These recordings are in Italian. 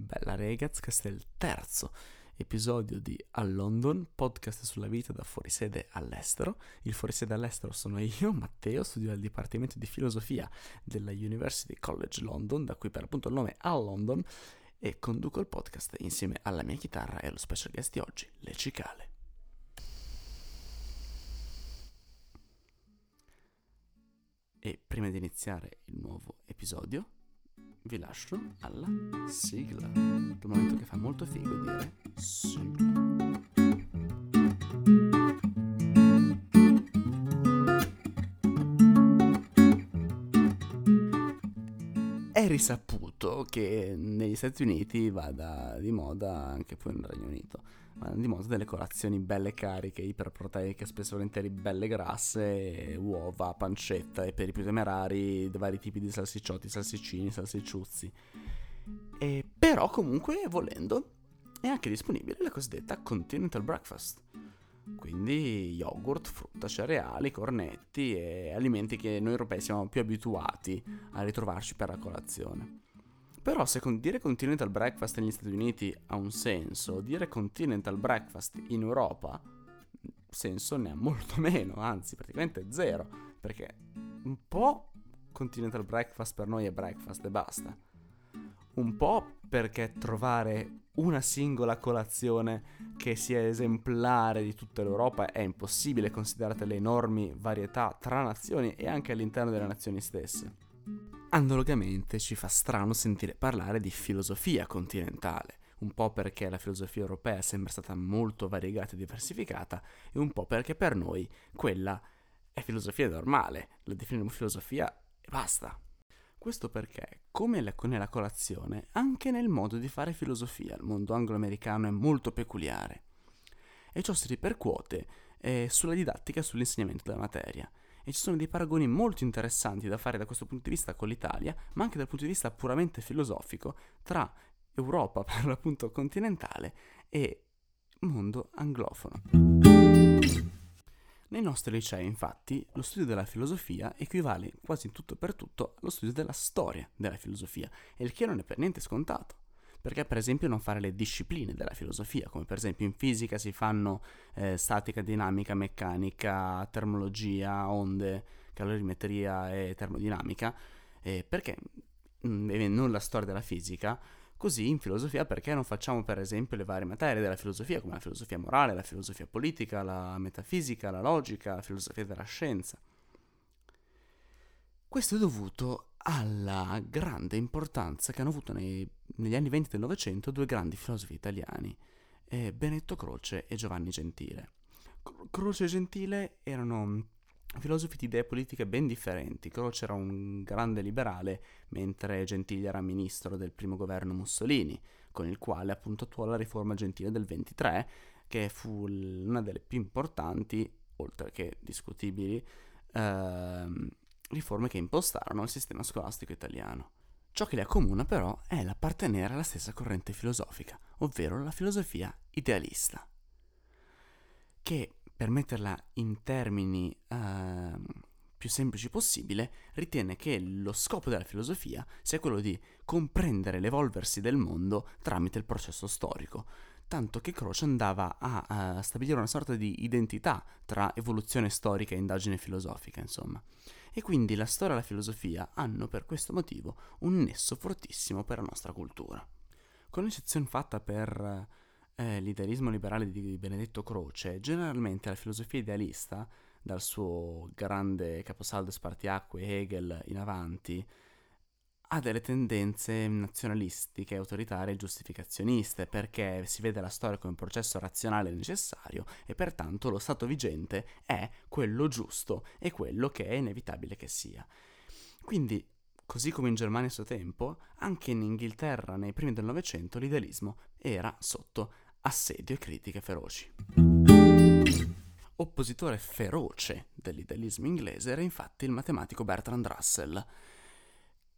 Bella ragazzi, questo è il terzo episodio di A London, podcast sulla vita da fuorisede all'estero. Il fuorisede all'estero sono io, Matteo, studio al Dipartimento di Filosofia della University College London, da cui per appunto il nome A London, e conduco il podcast insieme alla mia chitarra e allo special guest di oggi, Le Cicale. E prima di iniziare il nuovo episodio, vi lascio alla sigla. Dal momento che fa molto figo dire sigla. È risaputo che negli Stati Uniti vada di moda, anche poi nel Regno Unito, di moda delle colazioni belle cariche, iperproteiche, spesso volentieri belle grasse, uova, pancetta e per i più temerari vari tipi di salsicciotti, salsiccini, salsicciuzzi. E però comunque volendo è anche disponibile la cosiddetta Continental Breakfast. Quindi yogurt, frutta, cereali, cornetti e alimenti che noi europei siamo più abituati a ritrovarci per la colazione. Però se con dire continental breakfast negli Stati Uniti ha un senso, dire continental breakfast in Europa senso ne ha molto meno, anzi praticamente zero, perché un po' continental breakfast per noi è breakfast e basta. Un po' perché trovare una singola colazione che sia esemplare di tutta l'Europa è impossibile considerate le enormi varietà tra nazioni e anche all'interno delle nazioni stesse. Analogamente ci fa strano sentire parlare di filosofia continentale, un po' perché la filosofia europea è sempre stata molto variegata e diversificata, e un po' perché per noi quella è filosofia normale, la definiamo filosofia e basta. Questo perché, come nella colazione, anche nel modo di fare filosofia il mondo anglo-americano è molto peculiare. E ciò si ripercuote eh, sulla didattica e sull'insegnamento della materia e ci sono dei paragoni molto interessanti da fare da questo punto di vista con l'Italia, ma anche dal punto di vista puramente filosofico tra Europa per l'appunto continentale e mondo anglofono. Nei nostri licei, infatti, lo studio della filosofia equivale quasi in tutto per tutto allo studio della storia della filosofia, e il che non è per niente scontato. Perché per esempio non fare le discipline della filosofia, come per esempio in fisica si fanno eh, statica, dinamica, meccanica, termologia, onde, calorimetria e termodinamica, eh, perché mh, non la storia della fisica, Così in filosofia perché non facciamo per esempio le varie materie della filosofia, come la filosofia morale, la filosofia politica, la metafisica, la logica, la filosofia della scienza? Questo è dovuto alla grande importanza che hanno avuto nei, negli anni 20 del Novecento due grandi filosofi italiani, eh, Benedetto Croce e Giovanni Gentile. Croce e Gentile erano filosofi di idee politiche ben differenti. Croce era un grande liberale, mentre Gentile era ministro del primo governo Mussolini, con il quale appunto attuò la riforma Gentile del 23, che fu una delle più importanti, oltre che discutibili, ehm, riforme che impostarono il sistema scolastico italiano. Ciò che li accomuna però è l'appartenere alla stessa corrente filosofica, ovvero la filosofia idealista, che, per metterla in termini eh, più semplici possibile, ritiene che lo scopo della filosofia sia quello di comprendere l'evolversi del mondo tramite il processo storico, tanto che Croce andava a, a stabilire una sorta di identità tra evoluzione storica e indagine filosofica, insomma e quindi la storia e la filosofia hanno per questo motivo un nesso fortissimo per la nostra cultura. Con eccezione fatta per eh, l'idealismo liberale di Benedetto Croce, generalmente la filosofia idealista, dal suo grande caposaldo spartiacque Hegel in avanti, ha delle tendenze nazionalistiche, autoritarie e giustificazioniste, perché si vede la storia come un processo razionale necessario e pertanto lo stato vigente è quello giusto e quello che è inevitabile che sia. Quindi, così come in Germania a suo tempo, anche in Inghilterra nei primi del Novecento l'idealismo era sotto assedio e critiche feroci. Oppositore feroce dell'idealismo inglese era infatti il matematico Bertrand Russell,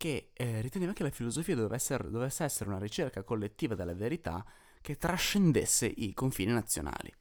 che eh, riteneva che la filosofia dovesse dovesse essere una ricerca collettiva della verità che trascendesse i confini nazionali.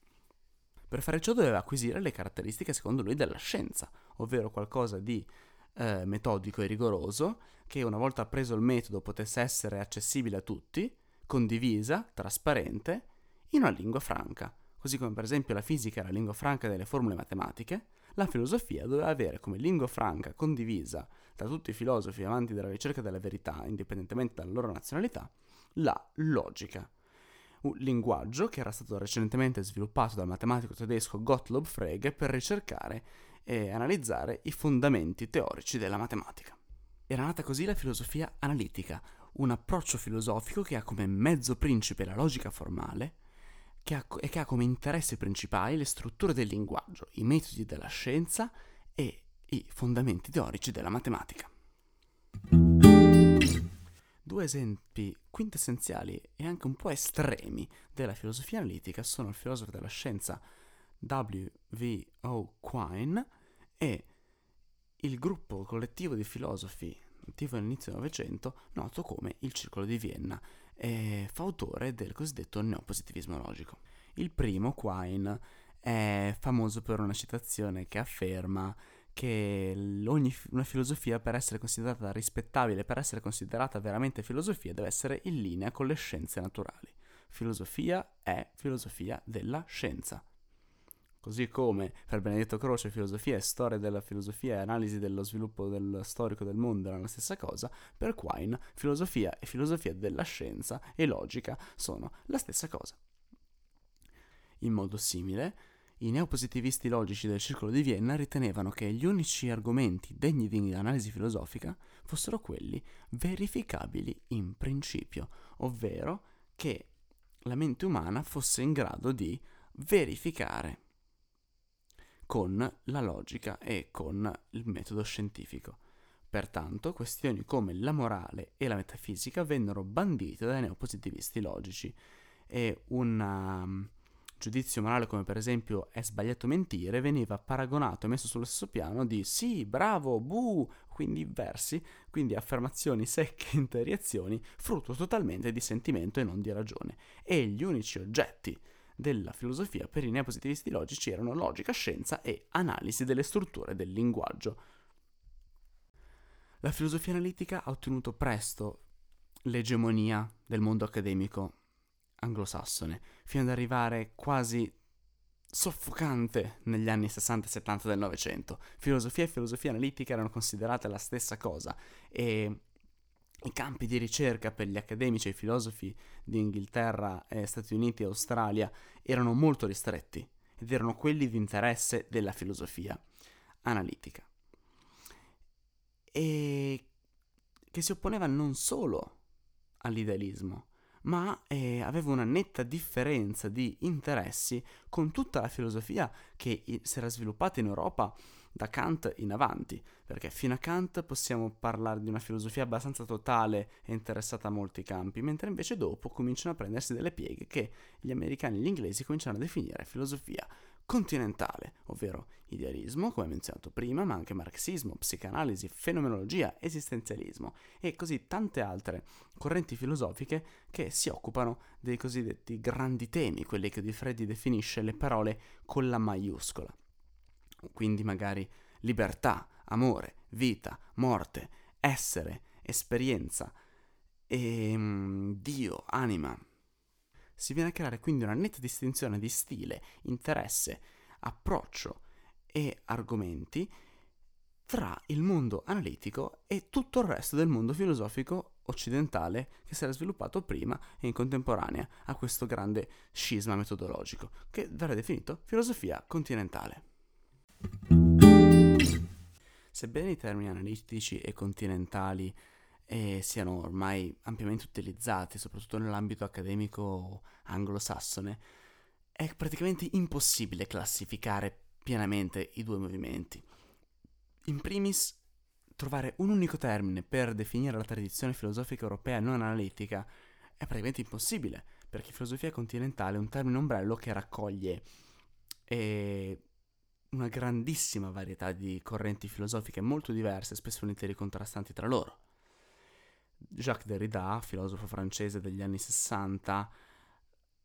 Per fare ciò doveva acquisire le caratteristiche, secondo lui, della scienza, ovvero qualcosa di eh, metodico e rigoroso, che una volta appreso il metodo potesse essere accessibile a tutti, condivisa, trasparente, in una lingua franca. Così come per esempio la fisica è la lingua franca delle formule matematiche, la filosofia doveva avere come lingua franca condivisa da tutti i filosofi amanti della ricerca della verità, indipendentemente dalla loro nazionalità, la logica. Un linguaggio che era stato recentemente sviluppato dal matematico tedesco Gottlob Frege per ricercare e analizzare i fondamenti teorici della matematica. Era nata così la filosofia analitica, un approccio filosofico che ha come mezzo principe la logica formale che ha, e che ha come interessi principali le strutture del linguaggio, i metodi della scienza e i fondamenti teorici della matematica. Due esempi quintessenziali e anche un po' estremi della filosofia analitica sono il filosofo della scienza W.V.O. Quine e il gruppo collettivo di filosofi attivo all'inizio del Novecento noto come il Circolo di Vienna e fautore del cosiddetto neopositivismo logico. Il primo, Quine, è famoso per una citazione che afferma che una filosofia per essere considerata rispettabile, per essere considerata veramente filosofia, deve essere in linea con le scienze naturali. Filosofia è filosofia della scienza. Così come per Benedetto Croce filosofia e storia della filosofia e analisi dello sviluppo del storico del mondo erano la stessa cosa, per Quine filosofia e filosofia della scienza e logica sono la stessa cosa. In modo simile, i neopositivisti logici del Circolo di Vienna ritenevano che gli unici argomenti degni di analisi filosofica fossero quelli verificabili in principio, ovvero che la mente umana fosse in grado di verificare con la logica e con il metodo scientifico. Pertanto, questioni come la morale e la metafisica vennero bandite dai neopositivisti logici e una giudizio morale come per esempio è sbagliato mentire veniva paragonato e messo sullo stesso piano di sì, bravo, bu, quindi versi, quindi affermazioni secche, interiazioni, frutto totalmente di sentimento e non di ragione. E gli unici oggetti della filosofia per i neopositivisti logici erano logica, scienza e analisi delle strutture del linguaggio. La filosofia analitica ha ottenuto presto l'egemonia del mondo accademico anglosassone, fino ad arrivare quasi soffocante negli anni 60 e 70 del Novecento. Filosofia e filosofia analitica erano considerate la stessa cosa e i campi di ricerca per gli accademici e i filosofi di Inghilterra, eh, Stati Uniti e Australia erano molto ristretti ed erano quelli di interesse della filosofia analitica. E che si opponeva non solo all'idealismo, ma eh, aveva una netta differenza di interessi con tutta la filosofia che si era sviluppata in Europa da Kant in avanti, perché fino a Kant possiamo parlare di una filosofia abbastanza totale e interessata a molti campi, mentre invece dopo cominciano a prendersi delle pieghe che gli americani e gli inglesi cominciano a definire filosofia continentale, ovvero idealismo, come menzionato prima, ma anche marxismo, psicanalisi, fenomenologia, esistenzialismo e così tante altre correnti filosofiche che si occupano dei cosiddetti grandi temi, quelli che Di Freddi definisce le parole con la maiuscola. Quindi magari libertà, amore, vita, morte, essere, esperienza, e, um, Dio, anima, si viene a creare quindi una netta distinzione di stile, interesse, approccio e argomenti tra il mondo analitico e tutto il resto del mondo filosofico occidentale che si era sviluppato prima e in contemporanea a questo grande scisma metodologico, che verrà definito filosofia continentale. Sebbene i termini analitici e continentali e siano ormai ampiamente utilizzati, soprattutto nell'ambito accademico anglosassone, è praticamente impossibile classificare pienamente i due movimenti. In primis, trovare un unico termine per definire la tradizione filosofica europea non analitica è praticamente impossibile, perché filosofia continentale è un termine ombrello che raccoglie eh, una grandissima varietà di correnti filosofiche molto diverse, spesso volentieri contrastanti tra loro. Jacques Derrida, filosofo francese degli anni 60,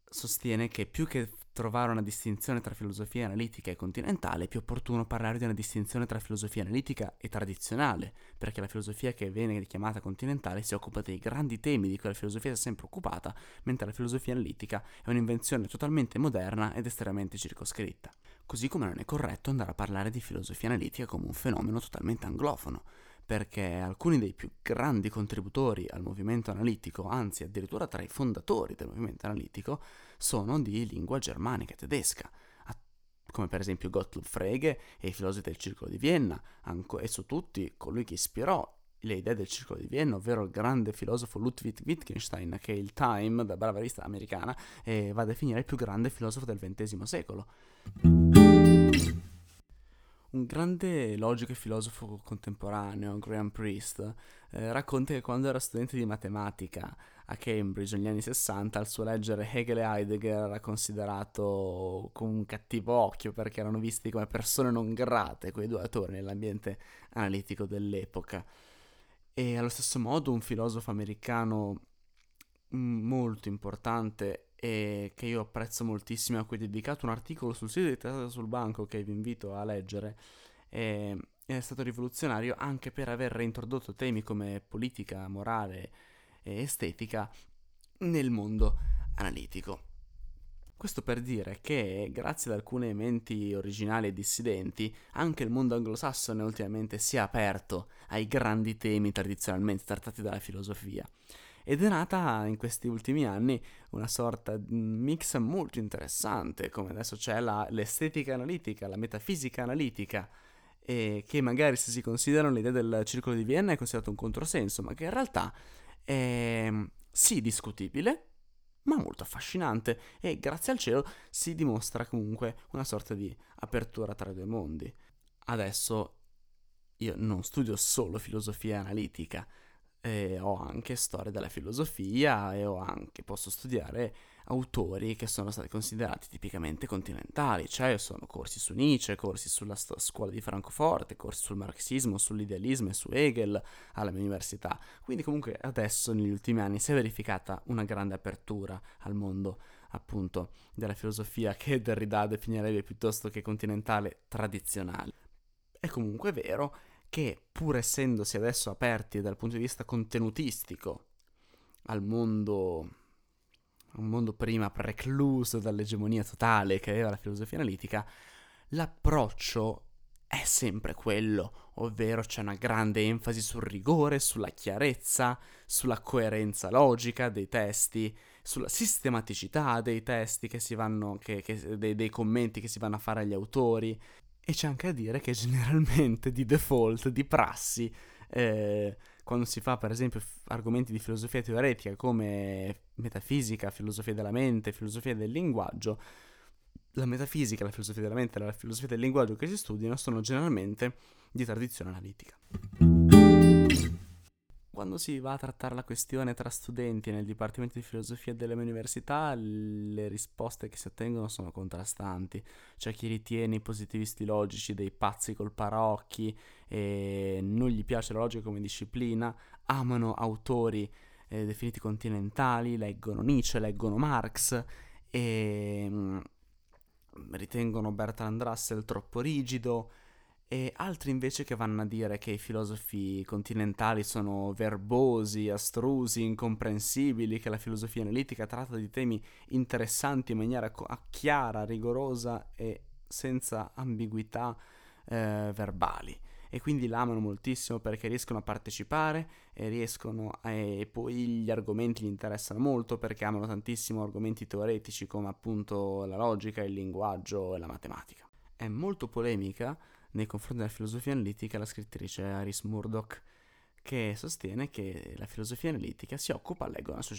sostiene che più che trovare una distinzione tra filosofia analitica e continentale, è più opportuno parlare di una distinzione tra filosofia analitica e tradizionale, perché la filosofia che viene chiamata continentale si occupa dei grandi temi di cui la filosofia si è sempre occupata, mentre la filosofia analitica è un'invenzione totalmente moderna ed estremamente circoscritta. Così come non è corretto andare a parlare di filosofia analitica come un fenomeno totalmente anglofono, perché alcuni dei più grandi contributori al movimento analitico, anzi addirittura tra i fondatori del movimento analitico, sono di lingua germanica tedesca, come per esempio Gottlob Frege e i filosofi del Circolo di Vienna, e su tutti colui che ispirò le idee del Circolo di Vienna, ovvero il grande filosofo Ludwig Wittgenstein, che il Time, da brava rivista americana, eh, va a definire il più grande filosofo del XX secolo. Grande logico e filosofo contemporaneo, Graham Priest, eh, racconta che quando era studente di matematica a Cambridge negli anni 60, al suo leggere Hegel e Heidegger era considerato con un cattivo occhio perché erano visti come persone non grate, quei due autori nell'ambiente analitico dell'epoca. E allo stesso modo un filosofo americano molto importante e che io apprezzo moltissimo, a cui ho dedicato un articolo sul sito di Teatro sul Banco che vi invito a leggere, è, è stato rivoluzionario anche per aver reintrodotto temi come politica, morale e estetica nel mondo analitico. Questo per dire che, grazie ad alcune menti originali e dissidenti, anche il mondo anglosassone ultimamente si è aperto ai grandi temi tradizionalmente trattati dalla filosofia ed è nata in questi ultimi anni una sorta di mix molto interessante, come adesso c'è la, l'estetica analitica, la metafisica analitica, e che magari se si considerano l'idea del circolo di Vienna è considerato un controsenso, ma che in realtà è sì discutibile, ma molto affascinante e grazie al cielo si dimostra comunque una sorta di apertura tra i due mondi. Adesso io non studio solo filosofia analitica, e ho anche storia della filosofia e ho anche, posso studiare autori che sono stati considerati tipicamente continentali, cioè sono corsi su Nietzsche, corsi sulla sto- scuola di Francoforte, corsi sul marxismo, sull'idealismo e su Hegel alla mia università. Quindi comunque adesso negli ultimi anni si è verificata una grande apertura al mondo appunto della filosofia che Derrida definirebbe piuttosto che continentale tradizionale. È comunque vero che pur essendosi adesso aperti dal punto di vista contenutistico al mondo, un mondo prima precluso dall'egemonia totale che aveva la filosofia analitica, l'approccio è sempre quello, ovvero c'è una grande enfasi sul rigore, sulla chiarezza, sulla coerenza logica dei testi, sulla sistematicità dei testi che si vanno, che, che, dei, dei commenti che si vanno a fare agli autori, e c'è anche a dire che generalmente di default, di prassi, eh, quando si fa per esempio f- argomenti di filosofia teoretica come metafisica, filosofia della mente, filosofia del linguaggio, la metafisica, la filosofia della mente e la filosofia del linguaggio che si studiano sono generalmente di tradizione analitica quando si va a trattare la questione tra studenti nel Dipartimento di Filosofia delle mie università, le risposte che si ottengono sono contrastanti. C'è chi ritiene i positivisti logici dei pazzi col paraocchi e non gli piace la logica come disciplina, amano autori eh, definiti continentali, leggono Nietzsche, leggono Marx e mh, mm, ritengono Bertrand Russell troppo rigido e altri invece che vanno a dire che i filosofi continentali sono verbosi, astrusi, incomprensibili, che la filosofia analitica tratta di temi interessanti in maniera chiara, rigorosa e senza ambiguità eh, verbali. E quindi l'amano moltissimo perché riescono a partecipare e riescono a... e poi gli argomenti gli interessano molto perché amano tantissimo argomenti teoretici come appunto la logica, il linguaggio e la matematica. È molto polemica nei confronti della filosofia analitica la scrittrice Iris Murdoch, che sostiene che la filosofia analitica si occupa, leggo una sua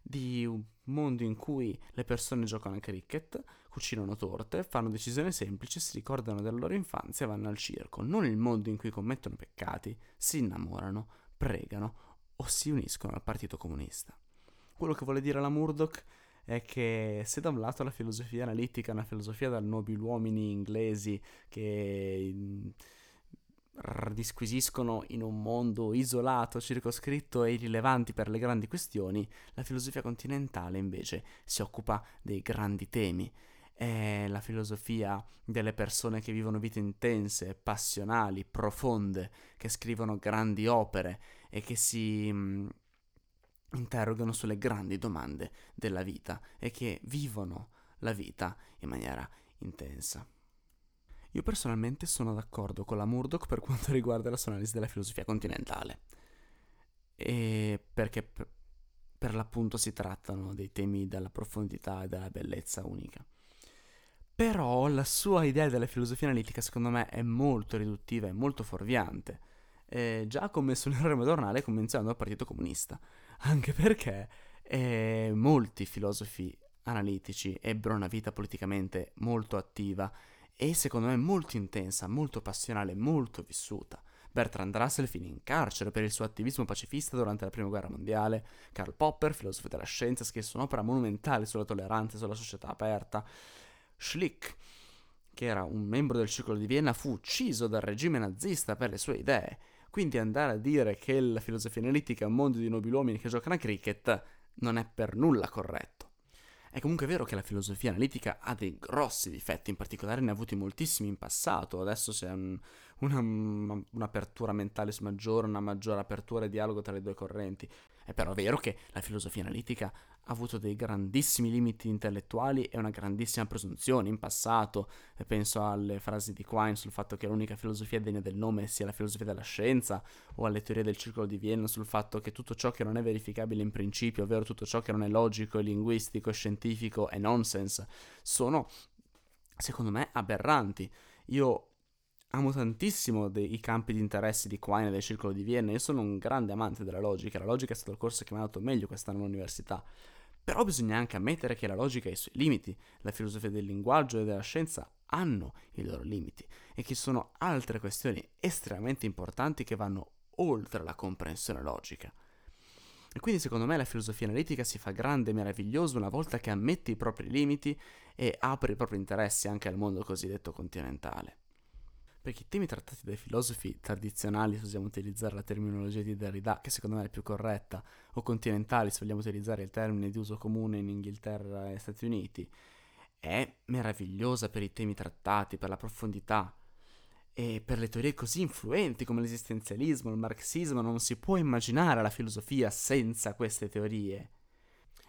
di un mondo in cui le persone giocano a cricket, cucinano torte, fanno decisioni semplici, si ricordano della loro infanzia e vanno al circo, non il mondo in cui commettono peccati, si innamorano, pregano o si uniscono al Partito Comunista. Quello che vuole dire la Murdoch è che se da un lato la filosofia analitica è una filosofia da nobiluomini inglesi che disquisiscono in un mondo isolato, circoscritto e irrilevanti per le grandi questioni, la filosofia continentale invece si occupa dei grandi temi. È la filosofia delle persone che vivono vite intense, passionali, profonde, che scrivono grandi opere e che si mm, interrogano sulle grandi domande della vita e che vivono la vita in maniera intensa. Io personalmente sono d'accordo con la Murdoch per quanto riguarda la sua analisi della filosofia continentale. E perché per, l'appunto si trattano dei temi della profondità e della bellezza unica. Però la sua idea della filosofia analitica secondo me è molto riduttiva e molto fuorviante. Eh, già ha commesso un errore convenzionando il Partito Comunista, anche perché eh, molti filosofi analitici ebbero una vita politicamente molto attiva e secondo me molto intensa, molto passionale, molto vissuta. Bertrand Russell finì in carcere per il suo attivismo pacifista durante la Prima Guerra Mondiale. Karl Popper, filosofo della scienza, scrisse un'opera monumentale sulla tolleranza e sulla società aperta. Schlick, che era un membro del Circolo di Vienna, fu ucciso dal regime nazista per le sue idee. Quindi andare a dire che la filosofia analitica è un mondo di nobiluomini che giocano a cricket non è per nulla corretto. È comunque vero che la filosofia analitica ha dei grossi difetti, in particolare ne ha avuti moltissimi in passato, adesso c'è un, una, un'apertura mentale maggiore, una maggiore apertura e dialogo tra le due correnti. È però vero che la filosofia analitica ha avuto dei grandissimi limiti intellettuali e una grandissima presunzione in passato. Penso alle frasi di Quine sul fatto che l'unica filosofia degna del nome sia la filosofia della scienza, o alle teorie del circolo di Vienna sul fatto che tutto ciò che non è verificabile in principio, ovvero tutto ciò che non è logico, linguistico, scientifico, è nonsense, sono, secondo me, aberranti. Io amo tantissimo dei, i campi di interesse di Quine e del circolo di Vienna. Io sono un grande amante della logica. La logica è stato il corso che mi ha dato meglio quest'anno all'università. Però bisogna anche ammettere che la logica ha i suoi limiti. La filosofia del linguaggio e della scienza hanno i loro limiti e che sono altre questioni estremamente importanti che vanno oltre la comprensione logica. E quindi secondo me la filosofia analitica si fa grande e meravigliosa una volta che ammette i propri limiti e apre i propri interessi anche al mondo cosiddetto continentale perché i temi trattati dai filosofi tradizionali, se vogliamo utilizzare la terminologia di Derrida, che secondo me è più corretta, o continentali, se vogliamo utilizzare il termine di uso comune in Inghilterra e Stati Uniti, è meravigliosa per i temi trattati, per la profondità e per le teorie così influenti come l'esistenzialismo, il marxismo, non si può immaginare la filosofia senza queste teorie.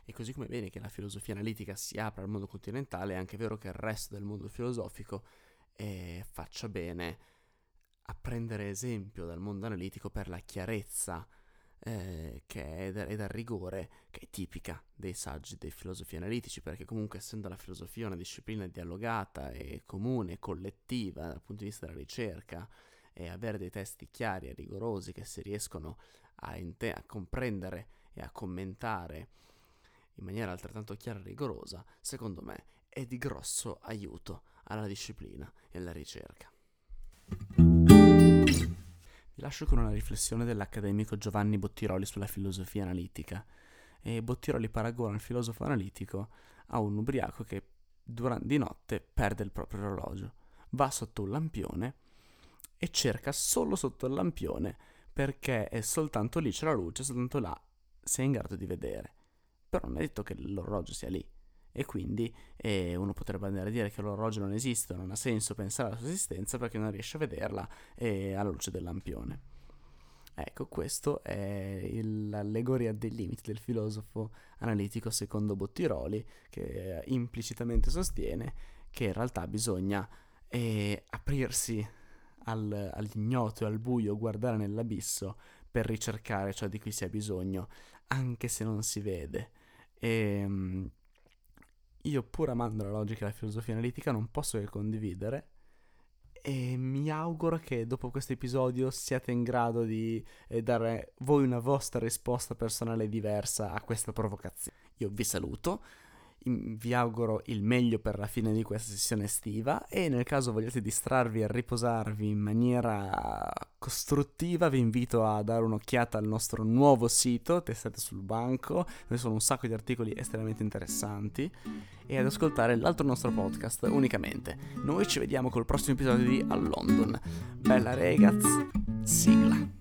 E così come è bene che la filosofia analitica si apra al mondo continentale, è anche vero che il resto del mondo filosofico e faccia bene a prendere esempio dal mondo analitico per la chiarezza eh, che è da, e dal rigore che è tipica dei saggi dei filosofi analitici, perché comunque essendo la filosofia una disciplina dialogata e comune, collettiva dal punto di vista della ricerca, e avere dei testi chiari e rigorosi che si riescono a, inte- a comprendere e a commentare in maniera altrettanto chiara e rigorosa, secondo me è di grosso aiuto alla disciplina e alla ricerca. Vi lascio con una riflessione dell'accademico Giovanni Bottiroli sulla filosofia analitica. E Bottiroli paragona il filosofo analitico a un ubriaco che durante di notte perde il proprio orologio, va sotto un lampione e cerca solo sotto il lampione perché è soltanto lì c'è la luce, soltanto là sei in grado di vedere. Però non è detto che l'orologio sia lì e quindi eh, uno potrebbe andare a dire che l'orologio non esiste, non ha senso pensare alla sua esistenza perché non riesce a vederla eh, alla luce del lampione. Ecco, questo è il, l'allegoria dei limiti del filosofo analitico secondo Bottiroli, che implicitamente sostiene che in realtà bisogna eh, aprirsi al, all'ignoto e al buio, guardare nell'abisso per ricercare ciò di cui si ha bisogno, anche se non si vede. E, ehm, io pur amando la logica e la filosofia analitica non posso che condividere e mi auguro che dopo questo episodio siate in grado di eh, dare voi una vostra risposta personale diversa a questa provocazione. Io vi saluto, vi auguro il meglio per la fine di questa sessione estiva e nel caso vogliate distrarvi e riposarvi in maniera costruttiva vi invito a dare un'occhiata al nostro nuovo sito Testate sul banco dove sono un sacco di articoli estremamente interessanti e ad ascoltare l'altro nostro podcast unicamente. Noi ci vediamo col prossimo episodio di A London. Bella ragazzi, sigla.